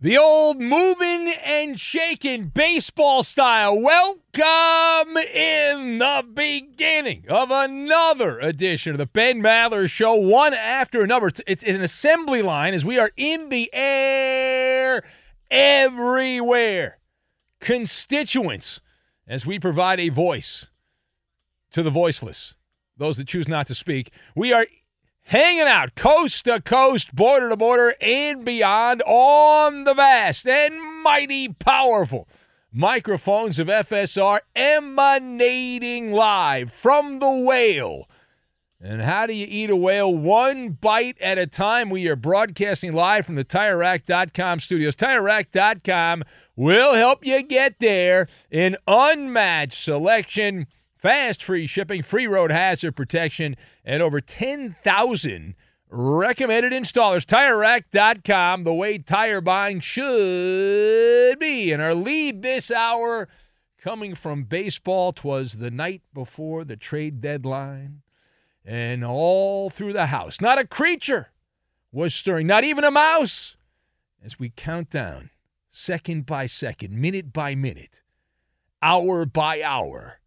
The old moving and shaking baseball style. Welcome in the beginning of another edition of the Ben Maller Show, one after another. It's, it's, an assembly line as we are in the air everywhere. Constituents, as we provide a voice to the voiceless, those that choose not to speak. We are hanging out coast to coast, border to border, and beyond on the vast and mighty powerful microphones of FSR emanating live from the whale. And how do you eat a whale? One bite at a time. We are broadcasting live from the TireRack.com studios. TireRack.com will help you get there. An unmatched selection fast free shipping, free road hazard protection, and over 10,000 recommended installers. TireRack.com, the way tire buying should be. And our lead this hour coming from baseball, twas the night before the trade deadline, and all through the house. Not a creature was stirring, not even a mouse, as we count down second by second, minute by minute, hour by hour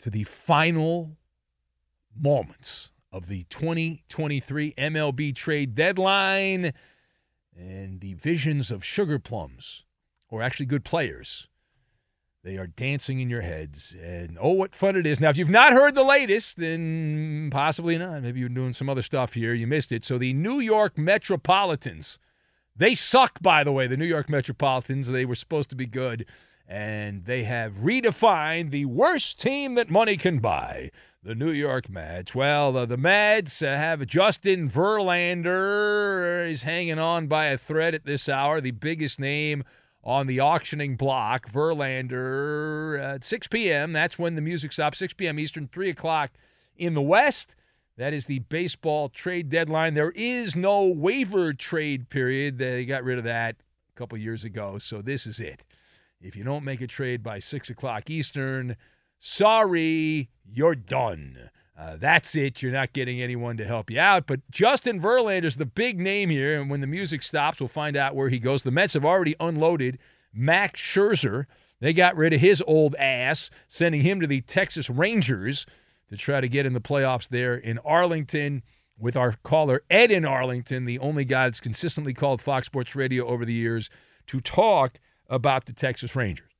to the final moments of the 2023 MLB trade deadline and the visions of sugar plums, or actually good players. They are dancing in your heads. And oh, what fun it is. Now, if you've not heard the latest, then possibly not. Maybe you're doing some other stuff here. You missed it. So, the New York Metropolitans, they suck, by the way, the New York Metropolitans. They were supposed to be good and they have redefined the worst team that money can buy. The New York Mets. Well, uh, the Mets uh, have Justin Verlander. He's hanging on by a thread at this hour, the biggest name on the auctioning block. Verlander at 6 p.m. That's when the music stops. 6 p.m. Eastern, 3 o'clock in the West. That is the baseball trade deadline. There is no waiver trade period. They got rid of that a couple years ago. So this is it. If you don't make a trade by 6 o'clock Eastern, sorry, you're done. Uh, that's it. You're not getting anyone to help you out. But Justin Verlander is the big name here. And when the music stops, we'll find out where he goes. The Mets have already unloaded Max Scherzer. They got rid of his old ass, sending him to the Texas Rangers to try to get in the playoffs there in Arlington with our caller, Ed in Arlington, the only guy that's consistently called Fox Sports Radio over the years to talk about the Texas Rangers.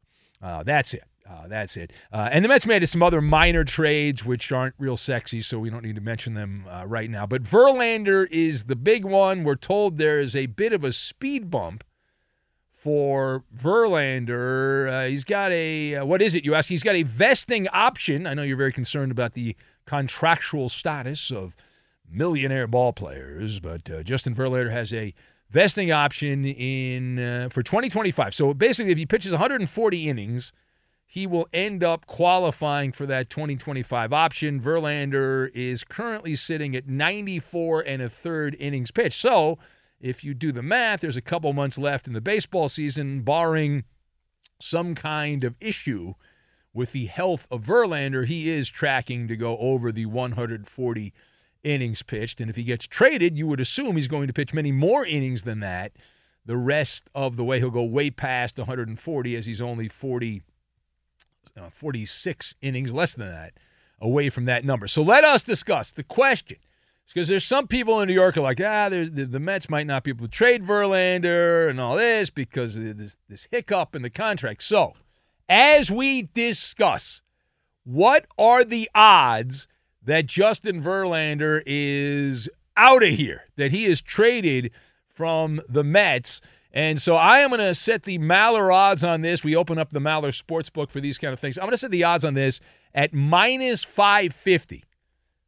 Uh, that's it. Uh, that's it. Uh, and the Mets made some other minor trades, which aren't real sexy, so we don't need to mention them uh, right now. But Verlander is the big one. We're told there is a bit of a speed bump for Verlander. Uh, he's got a, uh, what is it, you ask? He's got a vesting option. I know you're very concerned about the contractual status of millionaire ball players, but uh, Justin Verlander has a vesting option in uh, for 2025. So basically, if he pitches 140 innings – he will end up qualifying for that 2025 option. Verlander is currently sitting at 94 and a third innings pitched. So, if you do the math, there's a couple months left in the baseball season, barring some kind of issue with the health of Verlander. He is tracking to go over the 140 innings pitched. And if he gets traded, you would assume he's going to pitch many more innings than that. The rest of the way, he'll go way past 140 as he's only 40 uh, 46 innings, less than that, away from that number. So let us discuss the question. Because there's some people in New York are like, ah, the, the Mets might not be able to trade Verlander and all this because of this, this hiccup in the contract. So, as we discuss, what are the odds that Justin Verlander is out of here, that he is traded from the Mets? And so I am going to set the Maller odds on this. We open up the Maller Sportsbook for these kind of things. I'm going to set the odds on this at minus 550.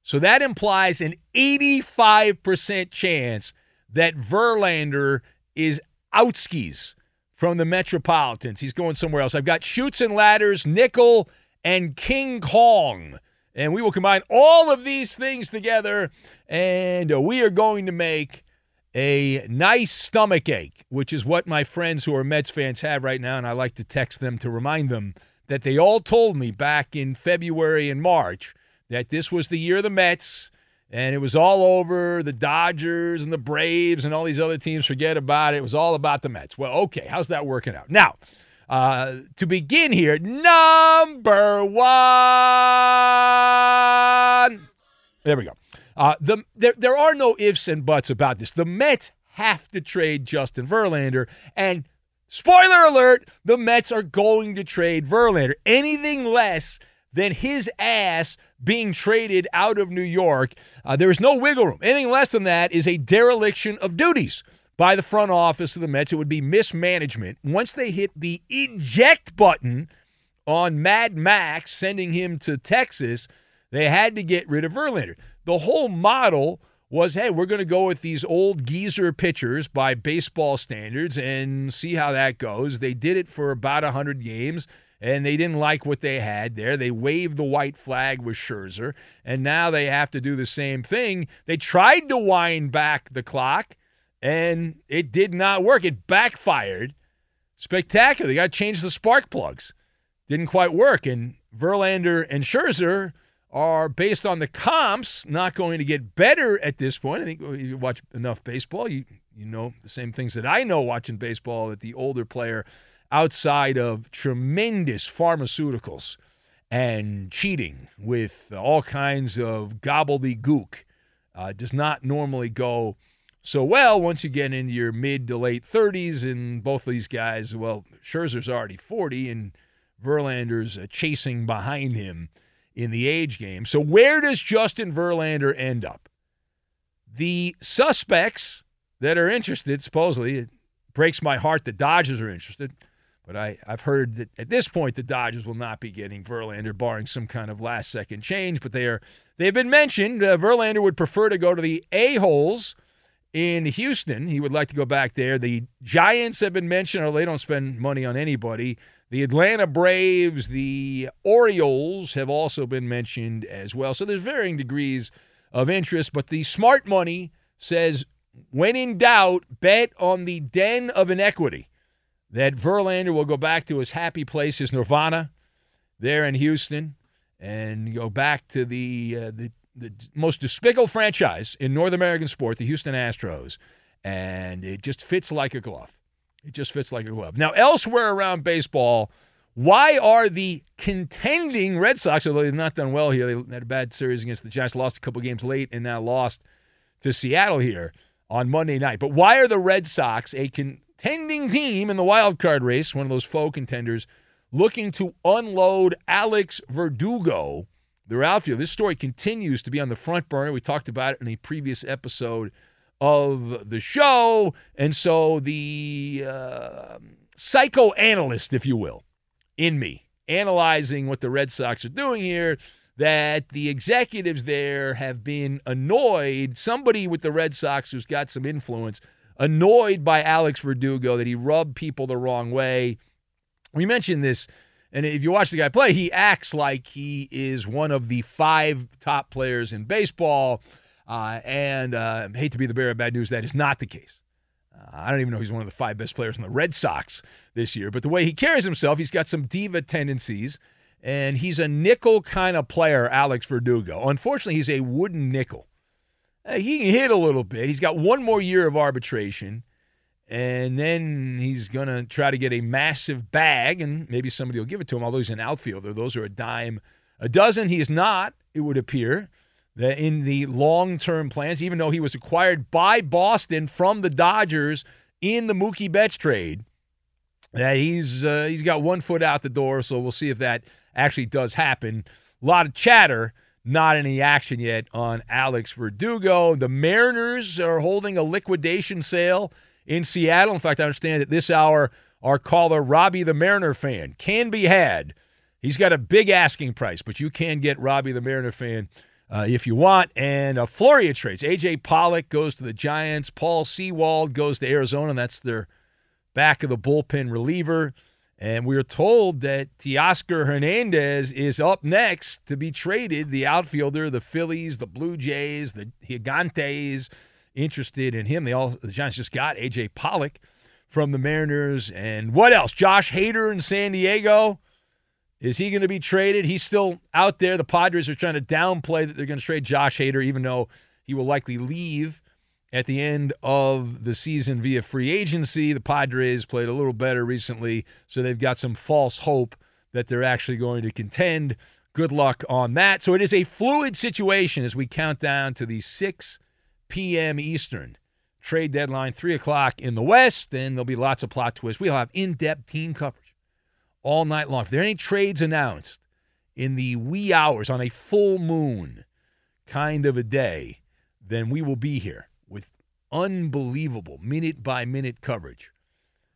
So that implies an 85% chance that Verlander is outskis from the Metropolitans. He's going somewhere else. I've got Chutes and Ladders, Nickel, and King Kong. And we will combine all of these things together, and we are going to make a nice stomach ache, which is what my friends who are Mets fans have right now. And I like to text them to remind them that they all told me back in February and March that this was the year of the Mets and it was all over the Dodgers and the Braves and all these other teams. Forget about it. It was all about the Mets. Well, okay, how's that working out? Now, uh, to begin here, number one. There we go. Uh, the there, there are no ifs and buts about this. The Mets have to trade Justin Verlander, and spoiler alert: the Mets are going to trade Verlander. Anything less than his ass being traded out of New York, uh, there is no wiggle room. Anything less than that is a dereliction of duties by the front office of the Mets. It would be mismanagement. Once they hit the eject button on Mad Max, sending him to Texas, they had to get rid of Verlander. The whole model was hey, we're going to go with these old geezer pitchers by baseball standards and see how that goes. They did it for about 100 games and they didn't like what they had there. They waved the white flag with Scherzer, and now they have to do the same thing. They tried to wind back the clock, and it did not work. It backfired. Spectacular. They got to change the spark plugs. Didn't quite work. And Verlander and Scherzer are based on the comps not going to get better at this point. I think you watch enough baseball, you you know the same things that I know watching baseball that the older player outside of tremendous pharmaceuticals and cheating with all kinds of gobbledygook uh, does not normally go so well once you get into your mid to late 30s. And both of these guys, well, Scherzer's already 40 and Verlander's uh, chasing behind him in the age game. So where does Justin Verlander end up? The suspects that are interested, supposedly, it breaks my heart the Dodgers are interested, but I, I've heard that at this point the Dodgers will not be getting Verlander, barring some kind of last second change. But they are they've been mentioned. Uh, Verlander would prefer to go to the A holes in Houston. He would like to go back there. The Giants have been mentioned, or they don't spend money on anybody. The Atlanta Braves, the Orioles have also been mentioned as well. So there's varying degrees of interest, but the smart money says when in doubt, bet on the den of inequity. That Verlander will go back to his happy place, his nirvana, there in Houston, and go back to the uh, the, the most despicable franchise in North American sport, the Houston Astros, and it just fits like a glove. It just fits like a glove. Now, elsewhere around baseball, why are the contending Red Sox, although they've not done well here, they had a bad series against the Giants, lost a couple games late, and now lost to Seattle here on Monday night. But why are the Red Sox a contending team in the wild card race, one of those faux contenders, looking to unload Alex Verdugo, their outfield. This story continues to be on the front burner. We talked about it in a previous episode of the show. And so the uh, psychoanalyst, if you will, in me, analyzing what the Red Sox are doing here, that the executives there have been annoyed. Somebody with the Red Sox who's got some influence, annoyed by Alex Verdugo that he rubbed people the wrong way. We mentioned this, and if you watch the guy play, he acts like he is one of the five top players in baseball. Uh, and uh, hate to be the bearer of bad news, that is not the case. Uh, I don't even know he's one of the five best players in the Red Sox this year. But the way he carries himself, he's got some diva tendencies, and he's a nickel kind of player, Alex Verdugo. Unfortunately, he's a wooden nickel. Uh, he can hit a little bit. He's got one more year of arbitration, and then he's going to try to get a massive bag, and maybe somebody will give it to him, although he's an outfielder. Those are a dime a dozen. He is not, it would appear that in the long term plans, even though he was acquired by Boston from the Dodgers in the Mookie Betts trade, that he's uh, he's got one foot out the door. So we'll see if that actually does happen. A lot of chatter, not any action yet on Alex Verdugo. The Mariners are holding a liquidation sale in Seattle. In fact, I understand at this hour, our caller Robbie the Mariner fan can be had. He's got a big asking price, but you can get Robbie the Mariner fan uh, if you want. And a flurry of trades. A.J. Pollock goes to the Giants. Paul Sewald goes to Arizona. That's their back of the bullpen reliever. And we are told that Teoscar Hernandez is up next to be traded. The outfielder, the Phillies, the Blue Jays, the Gigantes, interested in him. They all the Giants just got A.J. Pollock from the Mariners. And what else? Josh Hader in San Diego. Is he going to be traded? He's still out there. The Padres are trying to downplay that they're going to trade Josh Hader, even though he will likely leave at the end of the season via free agency. The Padres played a little better recently, so they've got some false hope that they're actually going to contend. Good luck on that. So it is a fluid situation as we count down to the 6 p.m. Eastern trade deadline, 3 o'clock in the West, and there'll be lots of plot twists. We'll have in depth team coverage all night long. If there are any trades announced in the wee hours on a full moon kind of a day, then we will be here with unbelievable minute by minute coverage.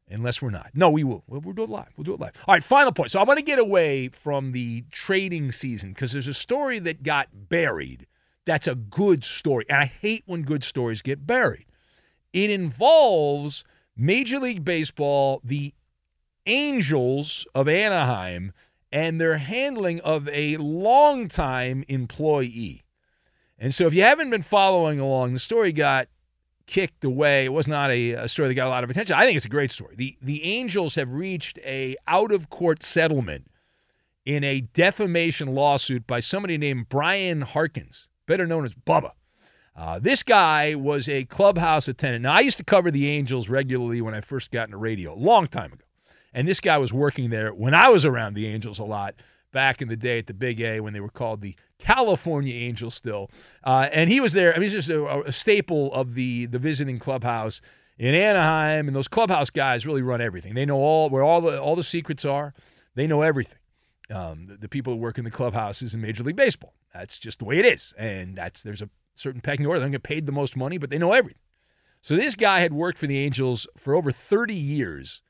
Unless we're not. No, we will. We'll, we'll do it live. We'll do it live. All right, final point. So I want to get away from the trading season because there's a story that got buried that's a good story. And I hate when good stories get buried. It involves Major League Baseball, the Angels of Anaheim and their handling of a longtime employee. And so, if you haven't been following along, the story got kicked away. It was not a, a, story that got a lot of attention. I think it's a great story. The the Angels have reached a out of court settlement in a defamation lawsuit by somebody named Brian Harkins, better known as Bubba. Uh, this guy was a clubhouse attendant. Now, I used to cover the Angels regularly when I first got into radio, a long time ago. And this guy was working there when I was around the Angels a lot back in the day at the Big A when they were called the California Angels still. Uh, and he was there. I mean, he's just a, a, staple of the the visiting clubhouse in Anaheim. And those clubhouse guys really run everything. They know all where all the all the secrets are. They know everything. Um, the, the, people who work in the clubhouses in Major League Baseball. That's just the way it is. And that's there's a certain pecking order. They don't get paid the most money, but they know everything. So this guy had worked for the Angels for over 30 years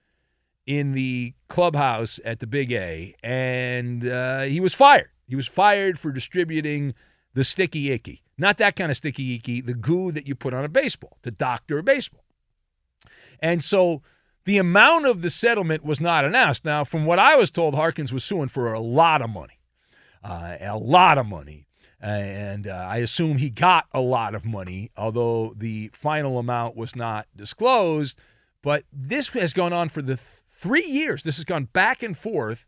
in the clubhouse at the Big A, and uh, he was fired. He was fired for distributing the sticky icky. Not that kind of sticky icky, the goo that you put on a baseball to doctor a baseball. And so the amount of the settlement was not announced. Now, from what I was told, Harkins was suing for a lot of money, uh, a lot of money. And uh, I assume he got a lot of money, although the final amount was not disclosed. But this has gone on for the three years. This has gone back and forth.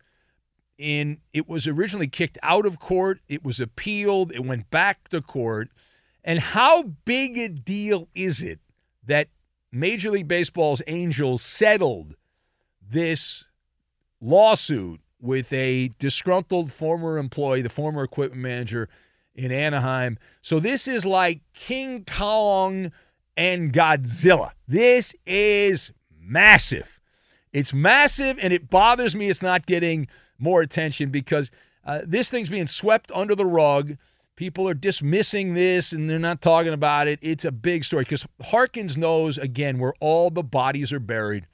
In it was originally kicked out of court. It was appealed. It went back to court. And how big a deal is it that Major League Baseball's Angels settled this lawsuit with a disgruntled former employee, the former equipment manager in Anaheim? So this is like King Kong and Godzilla. This is massive. It's massive, and it bothers me it's not getting more attention because uh, this thing's being swept under the rug. People are dismissing this and they're not talking about it. It's a big story because Harkins knows, again, where all the bodies are buried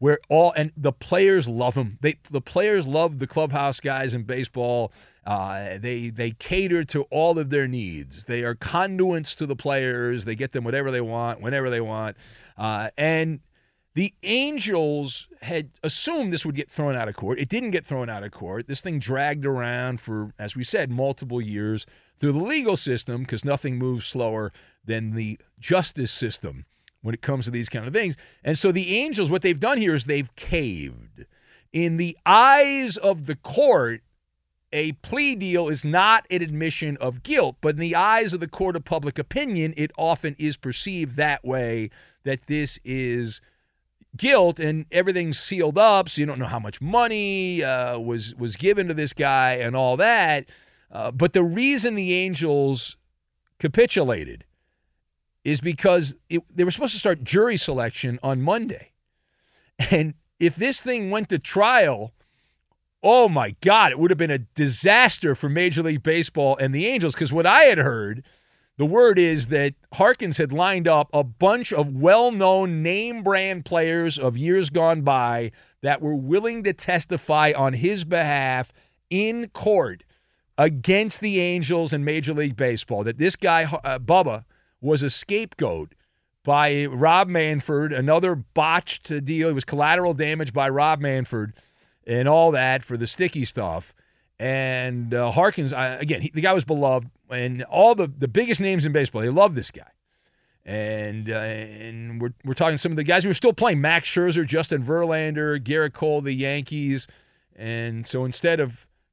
where all and the players love him. They the players love the clubhouse guys in baseball. Uh, they they cater to all of their needs. They are conduits to the players. They get them whatever they want, whenever they want. Uh, and the Angels had assumed this would get thrown out of court. It didn't get thrown out of court. This thing dragged around for, as we said, multiple years through the legal system because nothing moves slower than the justice system when it comes to these kind of things. And so the Angels, what they've done here is they've caved. In the eyes of the court, a plea deal is not an admission of guilt, but in the eyes of the court of public opinion, it often is perceived that way that this is guilt and everything's sealed up, so you don't know how much money uh, was was given to this guy and all that. Uh, but the reason the Angels capitulated is because it, they were supposed to start jury selection on Monday. And if this thing went to trial, oh my God, it would have been a disaster for Major League Baseball and the Angels. Because what I had heard, the word is that Harkins had lined up a bunch of well known name brand players of years gone by that were willing to testify on his behalf in court against the Angels and Major League Baseball. That this guy, uh, Bubba, was a scapegoat by Rob Manfred, another botched deal. It was collateral damage by Rob Manfred and all that for the sticky stuff. And uh, Harkins, uh, again, he, the guy was beloved, and all the, the biggest names in baseball, they love this guy. And uh, and we're, we're talking some of the guys who are still playing Max Scherzer, Justin Verlander, Gerrit Cole, the Yankees. And so instead of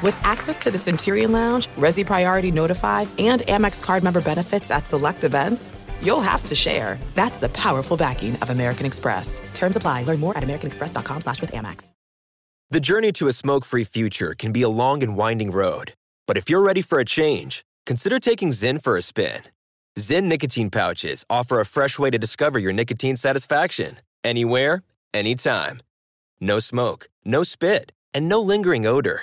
With access to the Centurion Lounge, Resy Priority Notified, and Amex card member benefits at select events, you'll have to share. That's the powerful backing of American Express. Terms apply. Learn more at americanexpress.com slash with Amex. The journey to a smoke-free future can be a long and winding road. But if you're ready for a change, consider taking Zyn for a spin. Zyn nicotine pouches offer a fresh way to discover your nicotine satisfaction. Anywhere, anytime. No smoke, no spit, and no lingering odor.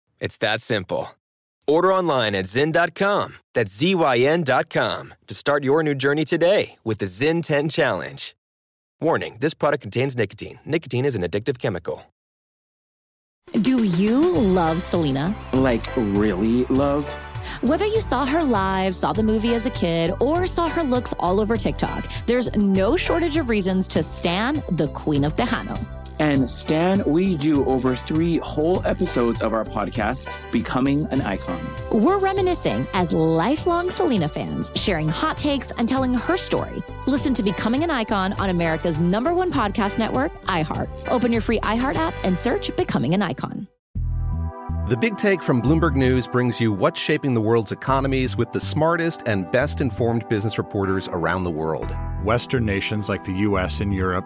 It's that simple. Order online at Zyn.com. That's Z-Y-N.com to start your new journey today with the Zyn 10 Challenge. Warning, this product contains nicotine. Nicotine is an addictive chemical. Do you love Selena? Like, really love? Whether you saw her live, saw the movie as a kid, or saw her looks all over TikTok, there's no shortage of reasons to stan the Queen of Tejano. And Stan, we do over three whole episodes of our podcast, Becoming an Icon. We're reminiscing as lifelong Selena fans, sharing hot takes and telling her story. Listen to Becoming an Icon on America's number one podcast network, iHeart. Open your free iHeart app and search Becoming an Icon. The Big Take from Bloomberg News brings you what's shaping the world's economies with the smartest and best informed business reporters around the world. Western nations like the U.S. and Europe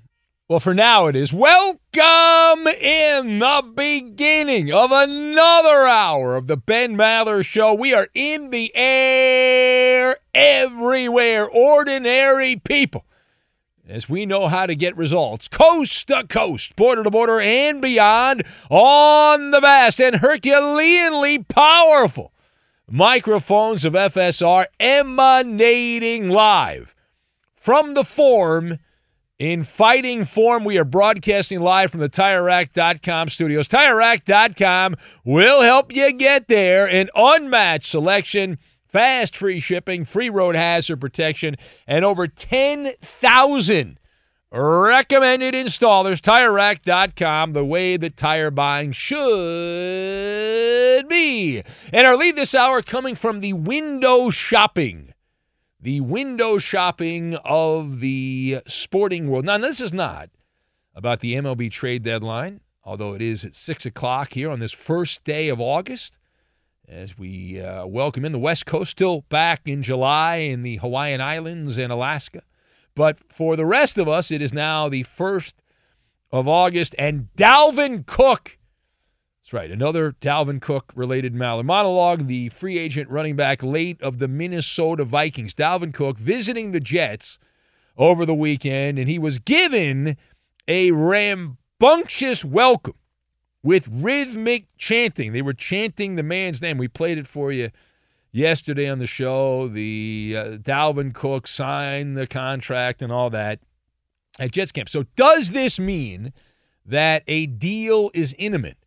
Well, for now it is. Welcome in the beginning of another hour of the Ben Maller Show. We are in the air everywhere. Ordinary people. As we know how to get results coast to coast, border to border, and beyond on the vast and Herculeanly powerful microphones of FSR emanating live from the form in fighting form, we are broadcasting live from the TireRack.com studios. TireRack.com will help you get there. An unmatched selection, fast free shipping, free road hazard protection, and over 10,000 recommended installers. TireRack.com, the way that tire buying should be. And our lead this hour coming from the window shopping the window shopping of the sporting world. Now, this is not about the MLB trade deadline, although it is at 6 o'clock here on this first day of August as we uh, welcome in the West Coast, still back in July in the Hawaiian Islands and Alaska. But for the rest of us, it is now the 1st of August, and Dalvin Cook right. Another Dalvin Cook related Maller monologue. The free agent running back late of the Minnesota Vikings, Dalvin Cook, visiting the Jets over the weekend, and he was given a rambunctious welcome with rhythmic chanting. They were chanting the man's name. We played it for you yesterday on the show. The uh, Dalvin Cook signed the contract and all that at Jets camp. So, does this mean that a deal is imminent?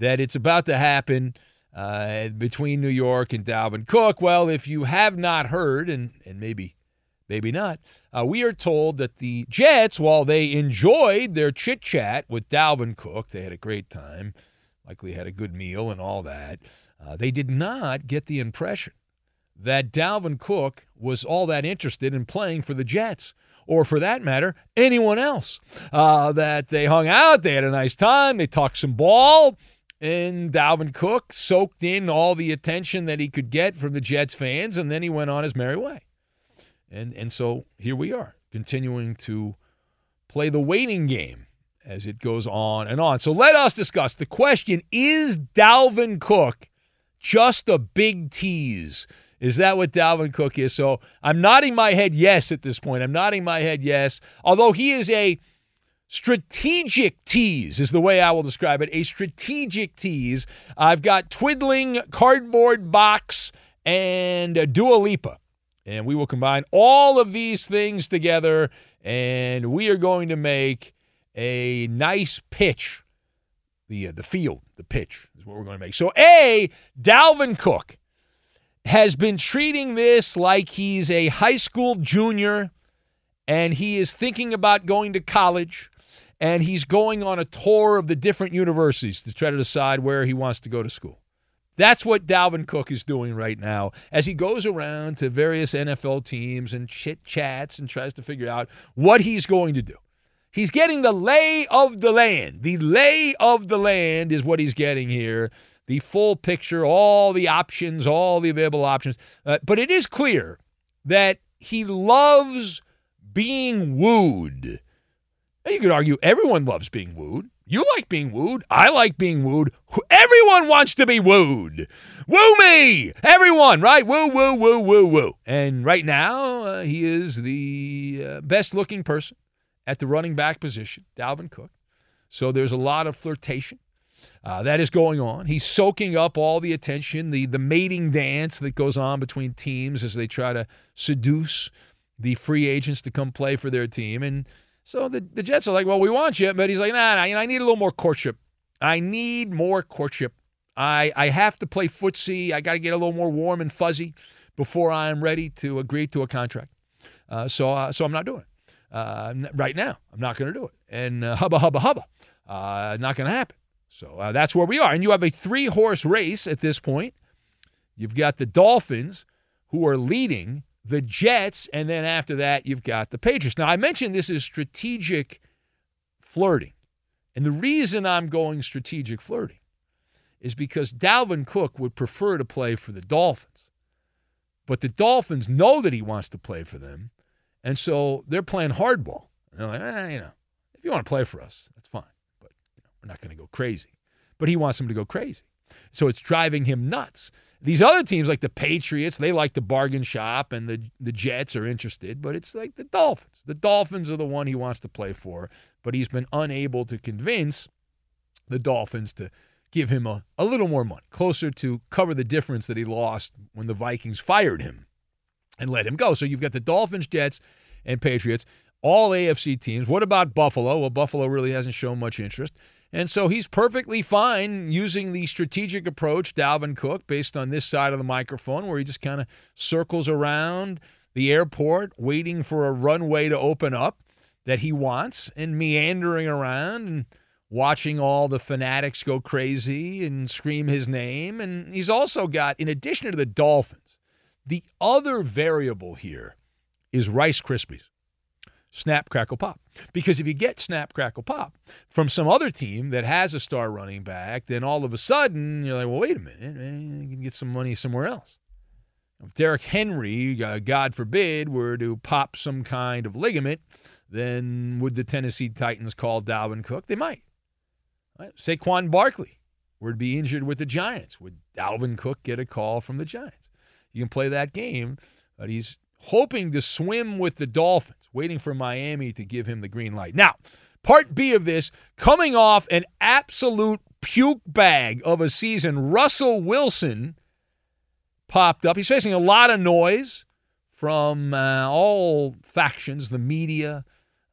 That it's about to happen uh, between New York and Dalvin Cook. Well, if you have not heard, and, and maybe maybe not, uh, we are told that the Jets, while they enjoyed their chit chat with Dalvin Cook, they had a great time, likely had a good meal and all that. Uh, they did not get the impression that Dalvin Cook was all that interested in playing for the Jets or for that matter, anyone else. Uh, that they hung out, they had a nice time, they talked some ball, and Dalvin Cook soaked in all the attention that he could get from the Jets fans, and then he went on his merry way. And and so here we are, continuing to play the waiting game as it goes on and on. So let us discuss the question: Is Dalvin Cook just a big tease? Is that what Dalvin Cook is? So I'm nodding my head yes at this point. I'm nodding my head yes, although he is a strategic tease is the way I will describe it. A strategic tease. I've got twiddling cardboard box and Dua Lipa. And we will combine all of these things together and we are going to make a nice pitch. The, uh, the field, the pitch is what we're going to make. So, A, Dalvin Cook has been treating this like he's a high school junior and he is thinking about going to college and he's going on a tour of the different universities to try to decide where he wants to go to school. That's what Dalvin Cook is doing right now as he goes around to various NFL teams and chit chats and tries to figure out what he's going to do. He's getting the lay of the land. The lay of the land is what he's getting here. The full picture, all the options, all the available options. Uh, but it is clear that he loves being wooed you could argue everyone loves being wooed. You like being wooed. I like being wooed. Everyone wants to be wooed. Woo me! Everyone, right? Woo, woo, woo, woo, woo. And right now, uh, he is the uh, best looking person at the running back position, Dalvin Cook. So there's a lot of flirtation. Uh, that is going on. He's soaking up all the attention, the the mating dance that goes on between teams as they try to seduce the free agents to come play for their team. And so the, the Jets are like, well, we want you. But he's like, nah, nah, you know, I need a little more courtship. I need more courtship. I, I have to play footsie. I got to get a little more warm and fuzzy before I'm ready to agree to a contract. Uh, so, uh, so I'm not doing it uh, right now. I'm not going to do it. And uh, hubba, hubba, hubba. Uh, not going to happen. So uh, that's where we are. And you have a three horse race at this point. You've got the Dolphins, who are leading, the Jets, and then after that, you've got the Patriots. Now, I mentioned this is strategic flirting. And the reason I'm going strategic flirting is because Dalvin Cook would prefer to play for the Dolphins. But the Dolphins know that he wants to play for them. And so they're playing hardball. They're like, eh, you know, if you want to play for us, that's fine. But you know, we're not going to go crazy. But he wants them to go crazy. So it's driving him nuts. These other teams, like the Patriots, they like to bargain shop, and the, the Jets are interested, but it's like the Dolphins. The Dolphins are the one he wants to play for, but he's been unable to convince the Dolphins to give him a, a little more money, closer to cover the difference that he lost when the Vikings fired him and let him go. So you've got the Dolphins, Jets, and Patriots, all AFC teams. What about Buffalo? Well, Buffalo really hasn't shown much interest. And so he's perfectly fine using the strategic approach, Dalvin Cook, based on this side of the microphone, where he just kind of circles around the airport, waiting for a runway to open up that he wants, and meandering around and watching all the fanatics go crazy and scream his name. And he's also got, in addition to the Dolphins, the other variable here is Rice Krispies snap, crackle, pop. Because if you get snap, crackle, pop from some other team that has a star running back, then all of a sudden you're like, well, wait a minute, you can get some money somewhere else. If Derrick Henry, uh, God forbid, were to pop some kind of ligament, then would the Tennessee Titans call Dalvin Cook? They might. Right? Saquon Barkley to be injured with the Giants. Would Dalvin Cook get a call from the Giants? You can play that game, but he's hoping to swim with the Dolphins, waiting for Miami to give him the green light. Now, part B of this, coming off an absolute puke bag of a season, Russell Wilson popped up. He's facing a lot of noise from uh, all factions, the media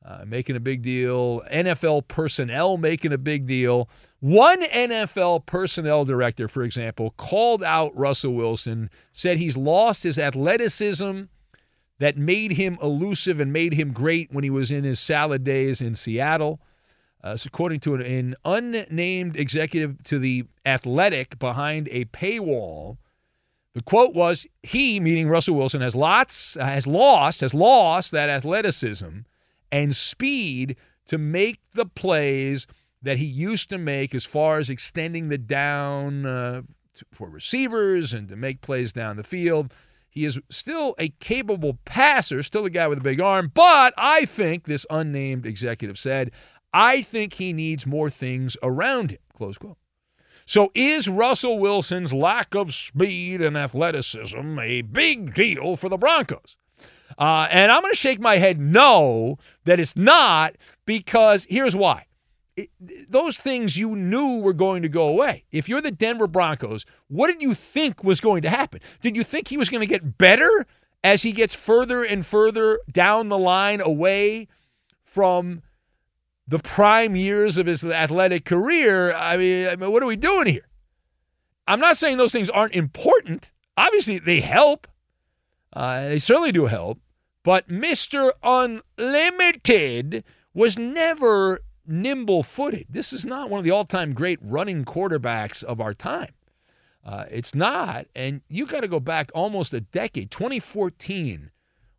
uh, making a big deal, NFL personnel making a big deal. One NFL personnel director, for example, called out Russell Wilson, said he's lost his athleticism that made him elusive and made him great when he was in his salad days in Seattle. Uh, so according to an, an, unnamed executive to the Athletic behind a paywall, the quote was, "He, meaning Russell Wilson, has lots, uh, has lost, has lost that athleticism and speed to make the plays that he used to make, as far as extending the down uh, for receivers and to make plays down the field." He is still a capable passer, still a guy with a big arm, but I think, this unnamed executive said, I think he needs more things around him. Close quote. So is Russell Wilson's lack of speed and athleticism a big deal for the Broncos? Uh, and I'm going to shake my head no, that it's not, because here's why it, those things you knew were going to go away. If you're the Denver Broncos, what did you think was going to happen? Did you think he was going to get better as he gets further and further down the line away from the prime years of his athletic career? I mean, I mean what are we doing here? I'm not saying those things aren't important. Obviously, they help. Uh, they certainly do help. But Mr. Unlimited was never nimble footed. This is not one of the all time great running quarterbacks of our time. Uh, it's not. And you got to go back almost a decade. 2014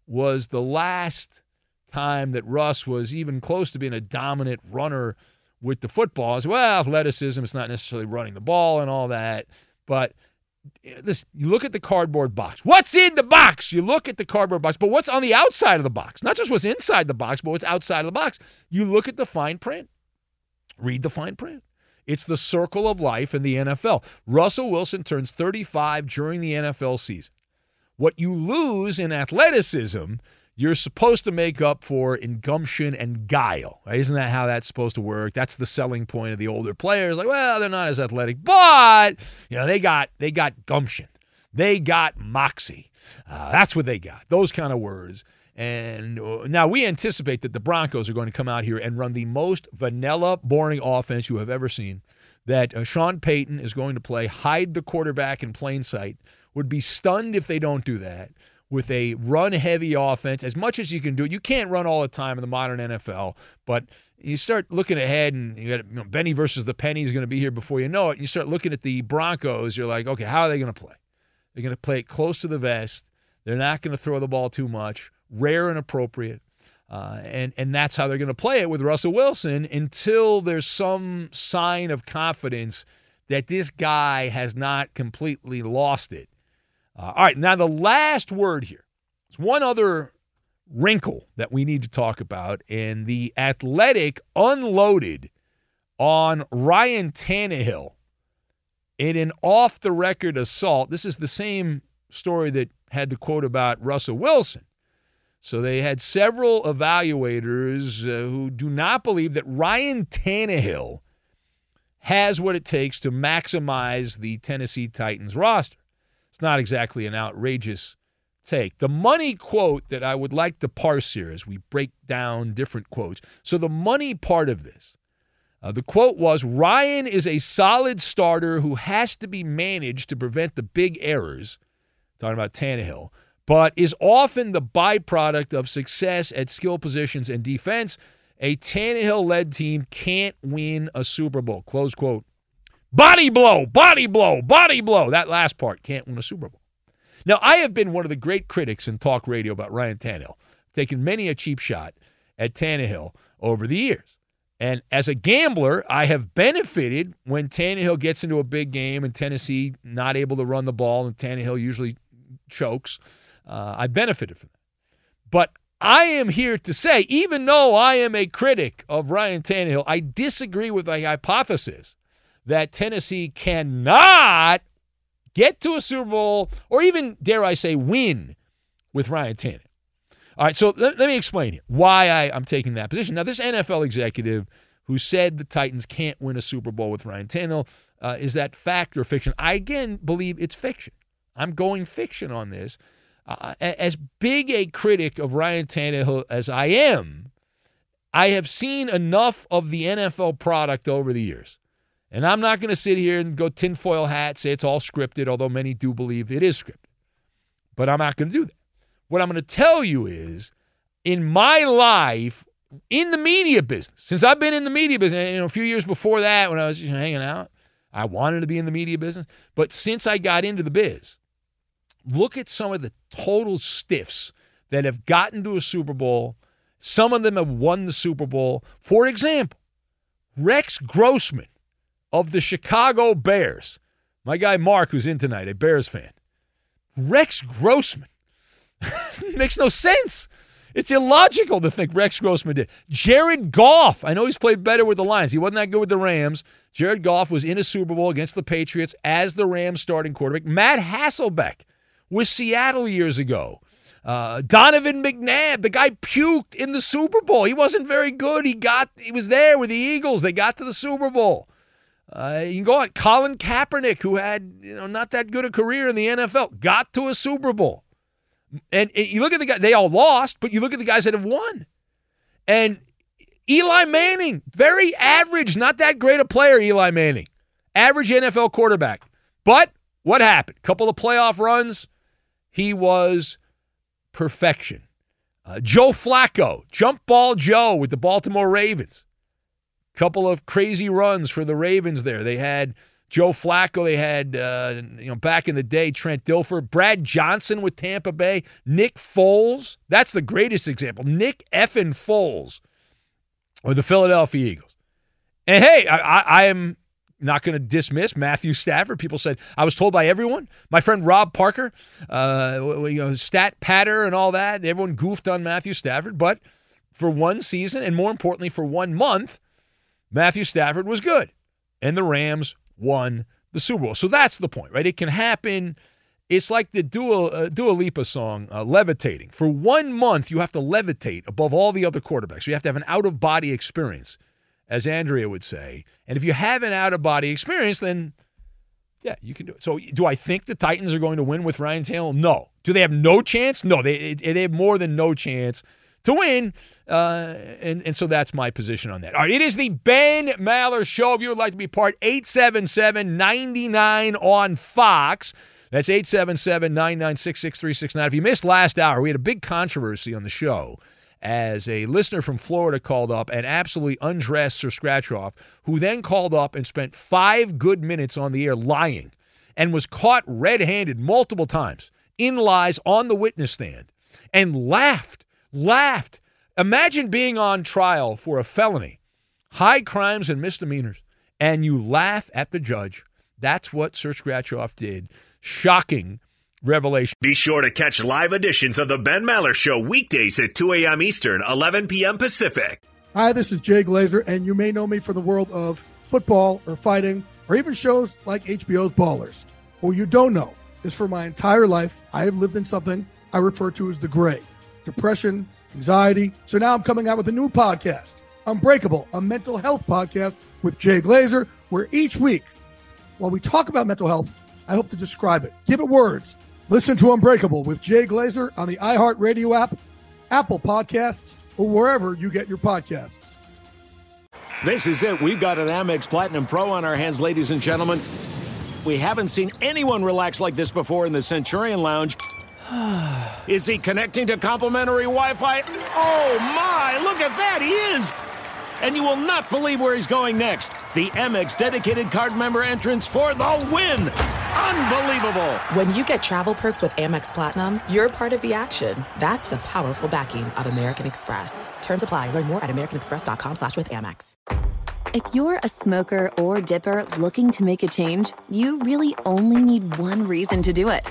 was the last time that Russ was even close to being a dominant runner with the football. As well, athleticism, it's not necessarily running the ball and all that. But this, you look at the cardboard box. What's in the box? You look at the cardboard box, but what's on the outside of the box? Not just what's inside the box, but what's outside of the box. You look at the fine print. Read the fine print. It's the circle of life in the NFL. Russell Wilson turns 35 during the NFL season. What you lose in athleticism you're supposed to make up for in gumption and guile. Right? Isn't that how that's supposed to work? That's the selling point of the older players. Like, well, they're not as athletic, but you know they got they got gumption, they got moxie. Uh, that's what they got. Those kind of words. And uh, now we anticipate that the Broncos are going to come out here and run the most vanilla, boring offense you have ever seen. That uh, Sean Payton is going to play hide the quarterback in plain sight. Would be stunned if they don't do that with a run heavy offense as much as you can do. it, You can't run all the time in the modern NFL, but you start looking ahead and you got you know, Benny versus the Penny is going to be here before you know it. You start looking at the Broncos, you're like, okay, how are they going to play? They're going to play it close to the vest. They're not going to throw the ball too much, rare and appropriate. Uh, and and that's how they're going to play it with Russell Wilson until there's some sign of confidence that this guy has not completely lost it. Uh, all right, now the last word here. It's one other wrinkle that we need to talk about, and the Athletic unloaded on Ryan Tannehill in an off-the-record assault. This is the same story that had the quote about Russell Wilson. So they had several evaluators uh, who do not believe that Ryan Tannehill has what it takes to maximize the Tennessee Titans roster. It's not exactly an outrageous take. The money quote that I would like to parse here as we break down different quotes. So the money part of this, uh, the quote was Ryan is a solid starter who has to be managed to prevent the big errors. Talking about Tannehill but is often the byproduct of success at skill positions and defense. A Tannehill led team can't win a Super Bowl. Close quote. Body blow, body blow, body blow. That last part can't win a Super Bowl. Now, I have been one of the great critics in talk radio about Ryan Tannehill, taken many a cheap shot at Tannehill over the years. And as a gambler, I have benefited when Tannehill gets into a big game and Tennessee not able to run the ball, and Tannehill usually chokes. Uh, I benefited from that. But I am here to say, even though I am a critic of Ryan Tannehill, I disagree with the hypothesis that Tennessee cannot get to a Super Bowl or even, dare I say, win with Ryan Tannehill. All right, so let, let me explain here why I, I'm taking that position. Now, this NFL executive who said the Titans can't win a Super Bowl with Ryan Tannehill, uh, is that fact or fiction? I again believe it's fiction. I'm going fiction on this uh, as big a critic of Ryan Tannehill as I am, I have seen enough of the NFL product over the years. And I'm not going to sit here and go tinfoil hat, say it's all scripted, although many do believe it is scripted. But I'm not going to do that. What I'm going to tell you is in my life, in the media business, since I've been in the media business, you know, a few years before that when I was hanging out, I wanted to be in the media business. But since I got into the biz, look at some of the total stiffs that have gotten to a Super Bowl. Some of them have won the Super Bowl. For example, Rex Grossman of the Chicago Bears. My guy Mark, who's in tonight, a Bears fan. Rex Grossman. makes no sense. It's illogical to think Rex Grossman did. Jared Goff. I know he's played better with the Lions. He wasn't that good with the Rams. Jared Goff was in a Super Bowl against the Patriots as the Rams starting quarterback. Matt Hasselbeck with Seattle years ago. Uh, Donovan McNabb, the guy puked in the Super Bowl. He wasn't very good. He got he was there with the Eagles. They got to the Super Bowl. Uh, you can go on. Colin Kaepernick, who had you know not that good a career in the NFL, got to a Super Bowl. And, and you look at the guy; they all lost, but you look at the guys that have won. And Eli Manning, very average, not that great a player. Eli Manning, average NFL quarterback. But what happened? Couple of playoff runs he was perfection. Uh, Joe Flacco, jump ball Joe with the Baltimore Ravens. Couple of crazy runs for the Ravens there. They had Joe Flacco. They had, uh, you know, back in the day, Trent Dilfer, Brad Johnson with Tampa Bay, Nick Foles. That's the greatest example. Nick effin Foles with the Philadelphia Eagles. And hey, I am not going to dismiss Matthew Stafford. People said I was told by everyone. My friend Rob Parker, uh, you know, stat patter and all that. Everyone goofed on Matthew Stafford, but for one season and more importantly for one month, Matthew Stafford was good, and the Rams won the Super Bowl. So that's the point, right? It can happen. It's like the Dua, uh, Dua Lipa song, uh, Levitating. For one month, you have to levitate above all the other quarterbacks. You have to have an out of body experience as Andrea would say. And if you have an out of body experience, then yeah, you can do it. So, do I think the Titans are going to win with Ryan Tannehill? No. Do they have no chance? No, they they have more than no chance to win. Uh, and, and so that's my position on that. All right, it is the Ben Maller Show. If you would like to be part, 877 99 on Fox. That's 877 996 6369. If you missed last hour, we had a big controversy on the show as a listener from Florida called up and absolutely undressed Sir Scratchoff, who then called up and spent five good minutes on the air lying and was caught red handed multiple times in lies on the witness stand and laughed, laughed. Imagine being on trial for a felony, high crimes and misdemeanors, and you laugh at the judge. That's what Sir Scratchoff did. Shocking revelation. Be sure to catch live editions of the Ben Maller Show weekdays at 2 a.m. Eastern, 11 p.m. Pacific. Hi, this is Jay Glazer, and you may know me from the world of football or fighting or even shows like HBO's Ballers. What you don't know is for my entire life, I have lived in something I refer to as the gray depression, anxiety. So now I'm coming out with a new podcast, Unbreakable, a mental health podcast with Jay Glazer, where each week, while we talk about mental health, I hope to describe it, give it words. Listen to Unbreakable with Jay Glazer on the iHeartRadio app, Apple Podcasts, or wherever you get your podcasts. This is it. We've got an Amex Platinum Pro on our hands, ladies and gentlemen. We haven't seen anyone relax like this before in the Centurion Lounge. Is he connecting to complimentary Wi Fi? Oh my, look at that, he is! And you will not believe where he's going next. The Amex dedicated card member entrance for the win! Unbelievable! When you get travel perks with Amex Platinum, you're part of the action. That's the powerful backing of American Express. Terms apply. Learn more at americanexpress.com slash with Amex. If you're a smoker or dipper looking to make a change, you really only need one reason to do it.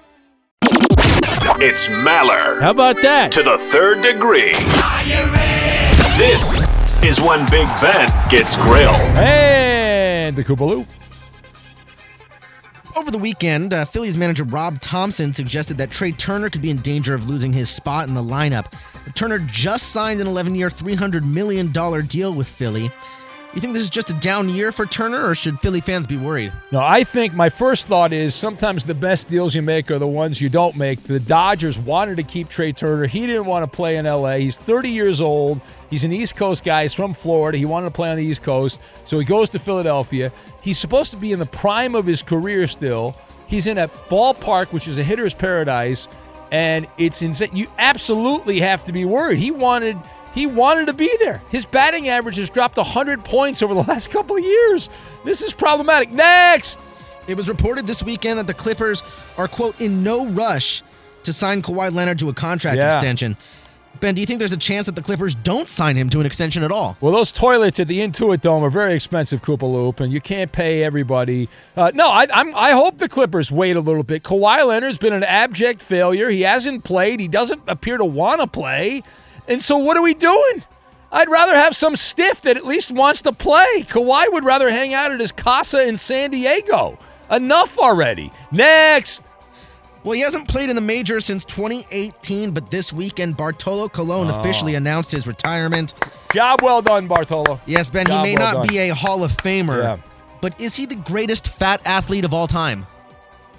It's Maller. How about that? To the third degree. This is when Big Ben gets grilled. And the Koopaloo. Over the weekend, uh, Phillies manager Rob Thomson suggested that Trea Turner could be in danger of losing his spot in the lineup. Turner just signed an 11 year, $300 million deal with Philly. You think this is just a down year for Turner, or should Philly fans be worried? No, I think my first thought is sometimes the best deals you make are the ones you don't make. The Dodgers wanted to keep Trea Turner. He didn't want to play in LA. He's 30 years old. He's an East Coast guy. He's from Florida. He wanted to play on the East Coast. So he goes to Philadelphia. He's supposed to be in the prime of his career still. He's in a ballpark, which is a hitter's paradise, and it's insane. You absolutely have to be worried. He wanted He wanted to be there. His batting average has dropped 100 points over the last couple of years. This is problematic. Next. It was reported this weekend that the Clippers are, quote, in no rush to sign Kawhi Leonard to a contract Yeah. extension. Ben, do you think there's a chance that the Clippers don't sign him to an extension at all? Well, those toilets at the Intuit Dome are very expensive, Koopa Loop, and you can't pay everybody. Uh, no, I, I'm, I hope the Clippers wait a little bit. Kawhi Leonard's been an abject failure. He hasn't played. He doesn't appear to want to play. And so, what are we doing? I'd rather have some stiff that at least wants to play. Kawhi would rather hang out at his casa in San Diego. Enough already. Next. Well, he hasn't played in the major since 2018, but this weekend, Bartolo Colon Oh. officially announced his retirement. Job well done, Bartolo. Yes, Ben, Job he may well not done. be a Hall of Famer, Yeah. but is he the greatest fat athlete of all time?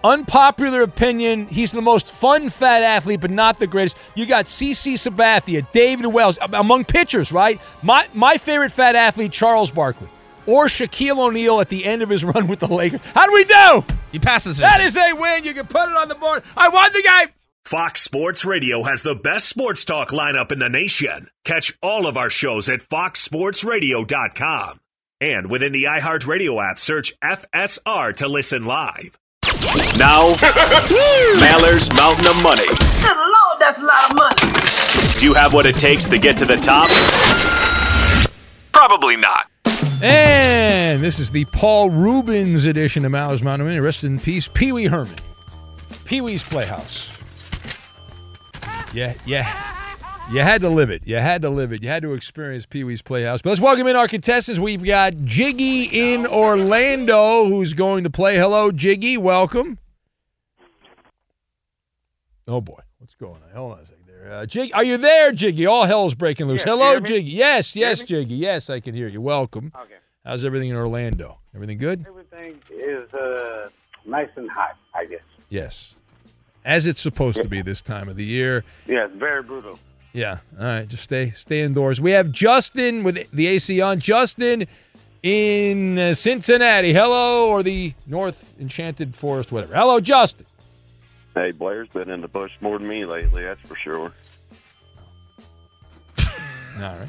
Unpopular opinion, he's the most fun fat athlete, but not the greatest. You got CC Sabathia, David Wells, among pitchers, right? My my favorite fat athlete, Charles Barkley. Or Shaquille O'Neal at the end of his run with the Lakers. How do we do? He passes it. That is a win. You can put it on the board. I won the game. Fox Sports Radio has the best sports talk lineup in the nation. Catch all of our shows at foxsportsradio.com. And within the iHeartRadio app, search FSR to listen live. Now, Mallers Mountain of Money. Good Lord, that's a lot of money. Do you have what it takes to get to the top? Probably not. And this is the Paul Reubens edition of Maller's Mountain of Money. Rest in peace, Pee Wee Herman. Pee Wee's Playhouse. Yeah, yeah. You had to live it. You had to live it. You had to experience Pee Wee's Playhouse. But let's welcome in our contestants. We've got Jiggy in Orlando who's going to play. Hello, Jiggy. Welcome. Oh, boy. What's going on? Hold on a second there. Uh, Jiggy, are you there, Jiggy? All hell's breaking loose. Yeah, Hello. Jiggy. Yes, yes. Jiggy. Yes, I can hear you. Welcome. Okay. How's everything in Orlando? Everything good? Everything is uh, nice and hot, I guess. Yes. As it's supposed to be this time of the year. Yes, very brutal. Yeah. All right. Just stay stay indoors. We have Justin with the AC on. Justin in uh, Cincinnati. Hello, or the North Enchanted Forest, whatever. Hello, Justin. Hey, Blair's been in the bush more than me lately, that's for sure. All right.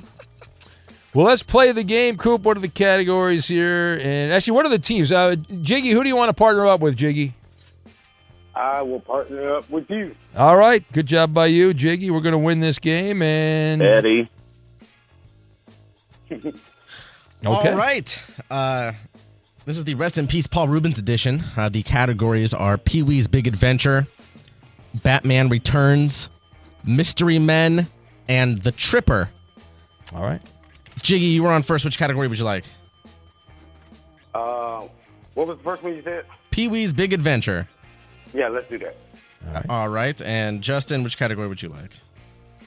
Well, let's play the game, Coop. What are the categories here? And actually, what are the teams? Uh, Jiggy, who do you want to partner up with, Jiggy? I will partner up with you. All right. Good job by you, Jiggy. We're going to win this game. And Eddie. Okay. All right. Uh, this is the Rest in Peace Paul Reubens edition. Uh, the categories are Pee Wee's Big Adventure, Batman Returns, Mystery Men, and The Tripper. All right. Jiggy, you were on first. Which category would you like? Uh, what was the first one you said? Pee Wee's Big Adventure. Yeah, let's do that. All right. And Justin, which category would you like?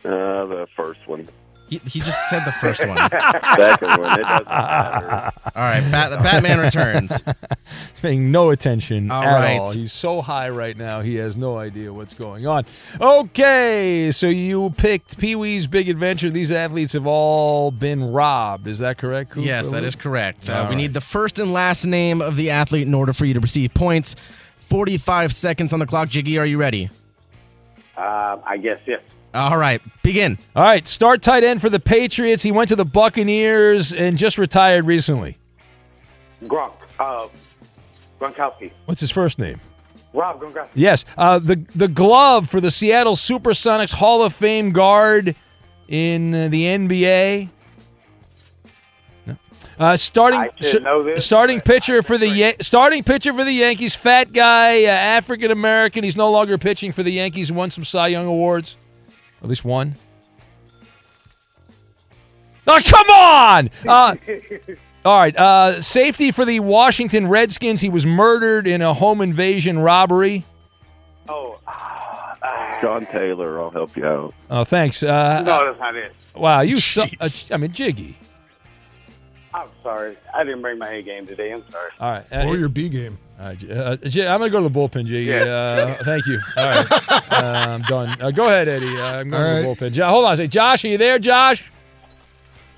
Uh, the first one. He, he just said the first one. Second one, it doesn't matter. All right. Bat- the Batman Returns. paying no attention All at right. all. He's so high right now, he has no idea what's going on. Okay, so you picked Pee Wee's Big Adventure. These athletes have all been robbed. Is that correct? Coop? Yes, that is correct. Uh, we right. need the first and last name of the athlete in order for you to receive points. 45 seconds on the clock. Jiggy, are you ready? Uh, I guess, yes. All right, begin. All right, start tight end for the Patriots. He went to the Buccaneers and just retired recently. Gronk. Uh, Gronkowski. What's his first name? Rob Gronkowski. Yes, uh, the the glove for the Seattle SuperSonics Hall of Fame guard in the NBA. No. Uh, starting I should know this, starting pitcher for the Yan- starting pitcher for the Yankees, fat guy, uh, African American. He's no longer pitching for the Yankees. Won some Cy Young awards, at least one. Oh, come on! Uh, all right, uh, safety for the Washington Redskins. He was murdered in a home invasion robbery. Oh, John Taylor, I'll help you out. Oh, thanks. Uh, no, that's not it. Wow, you suck. Uh, I mean, Jiggy. I'm sorry. I didn't bring my A game today. I'm sorry. All right. uh, Or your B game. All right, J- uh, J- I'm going to go to the bullpen, Jiggy. Yeah. Uh, thank you. All right. uh, I'm done. Uh, go ahead, Eddie. Uh, I'm going All to the bullpen. Jo- hold on a second. Josh, are you there, Josh?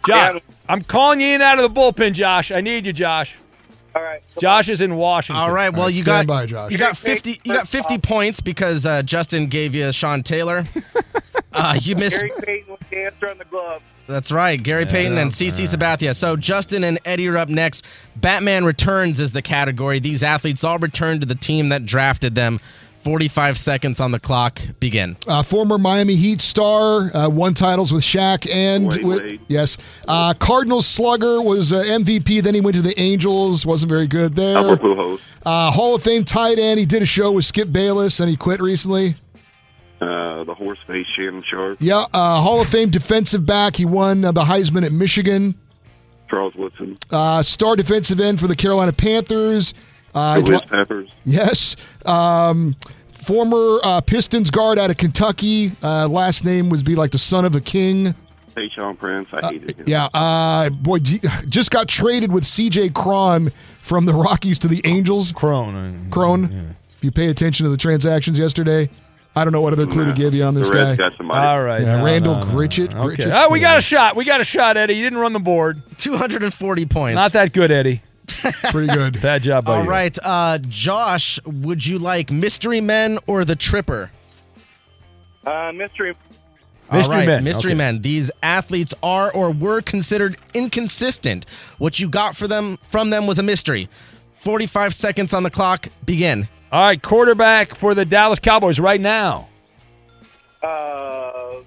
Josh, Yeah. I'm calling you in out of the bullpen, Josh. I need you, Josh. All right. Josh is in Washington. All right, well, right, you stand got by, Josh. you got 50 you got 50 points because uh, Justin gave you Sean Taylor. Uh, you missed Gary Payton was the answer on the glove. That's right. Gary Yeah. Payton and CC Sabathia. So Justin and Eddie are up next. Batman Returns is the category. These athletes all return to the team that drafted them. 45 seconds on the clock. Begin. Uh, former Miami Heat star, uh, won titles with Shaq and Wade with Wade. yes, uh, Cardinals slugger was uh, MVP. Then he went to the Angels, wasn't very good there. Albert Pujols. Uh, Hall of Fame tight end. He did a show with Skip Bayless, and he quit recently. Uh, the horse face Shannon Sharpe. Yeah, uh, Hall of Fame defensive back. He won uh, the Heisman at Michigan. Charles Woodson. Uh, star defensive end for the Carolina Panthers. Uh, the he's Peppers. Yes. Um, former uh, Pistons guard out of Kentucky. Uh, last name would be like the son of a king. Tayshaun Prince. I hated him. Yeah. Uh, boy, just got traded with C.J. Cron from the Rockies to the Angels. Crone. Crone. If you pay attention to the transactions yesterday, I don't know what other clue to give you on this guy. All right. Yeah, no, Randal no, no, Grichuk. no. Okay. Oh, we got a shot. We got a shot, Eddie. You didn't run the board. 240 points. Not that good, Eddie. Pretty good. Bad job by All you. right. Uh, Josh, would you like Mystery Men or The Tripper? Uh, mystery. Mystery All right, Men, Mystery okay. Men. These athletes are or were considered inconsistent. What you got for them from them was a mystery. 45 seconds on the clock. Begin. All right, quarterback for the Dallas Cowboys right now. Uh,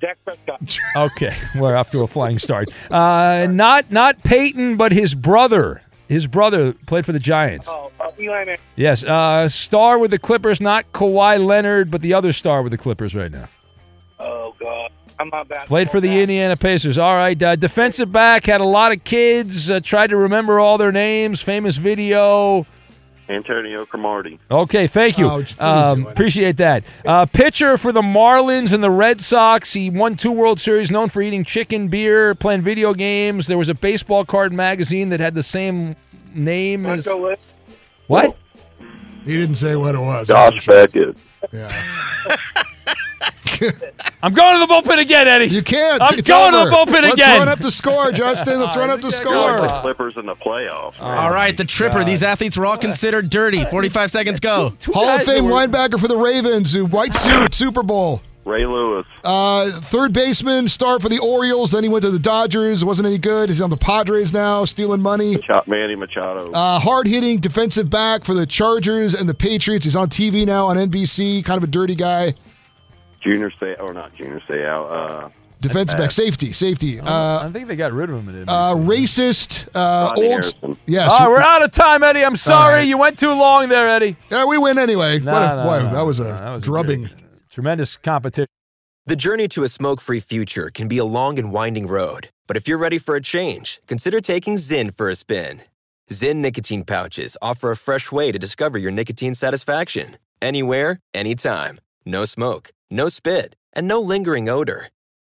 Dak Prescott. Okay, we're off to a flying start. Uh, not not Peyton, but his brother. His brother played for the Giants. Oh, uh, Eli Manning. Yes, uh, star with the Clippers, not Kawhi Leonard, but the other star with the Clippers right now. Oh God, I'm not bad. Played for the Indiana Pacers. All right, uh, defensive back had a lot of kids. Uh, tried to remember all their names. Famous video. Antonio Cromartie. Okay, thank you. Oh, what are you Um, appreciate that. Uh, pitcher for the Marlins and the Red Sox. He won two World Series, known for eating chicken, beer, playing video games. There was a baseball card magazine that had the same name as. Marco What? He didn't say what it was. Josh Beckett. Yeah. I'm going to the bullpen again, Eddie. You can't. I'm it's going over. to the bullpen Let's again. run up the score, Justin. Let's run up the Like score. the Clippers in the playoffs. All right, The Tripper. God. These athletes were all considered dirty. 45 seconds go. Hall of Fame were- linebacker for the Ravens, who white suit, Super Bowl. Ray Lewis. Uh, third baseman, start for the Orioles. Then he went to the Dodgers. Wasn't any good. He's on the Padres now, stealing money. Macha- Manny Machado. Uh, hard hitting defensive back for the Chargers and the Patriots. He's on TV now on NBC. Kind of a dirty guy. Junior Seau or not Junior Say out. Uh, Defensive back, safety, safety. Uh, I think they got rid of him. At uh, racist, uh, Rodney old. Harrison. Yes. All right, we're out of time, Eddie. I'm sorry. right. You went too long there, Eddie. Yeah, we win anyway. No, what a, no, boy, no, that was a no, that was a drubbing. Tremendous competition. The journey to a smoke free future can be a long and winding road, but if you're ready for a change, consider taking Zyn for a spin. Zyn nicotine pouches offer a fresh way to discover your nicotine satisfaction. Anywhere, anytime. No smoke, no spit, and no lingering odor.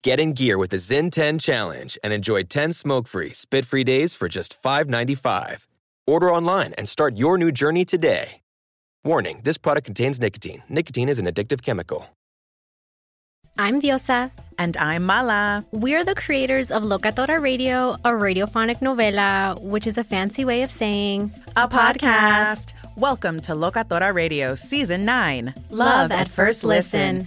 Get in gear with the Zyn 10 Challenge and enjoy 10 smoke free, spit free days for just $5.95. Order online and start your new journey today. Warning this product contains nicotine. Nicotine is an addictive chemical. I'm Diosa. And I'm Mala. We're the creators of Locatora Radio, a radiophonic novela, which is a fancy way of saying A podcast. Welcome to Locatora Radio Season 9 Love at First Listen.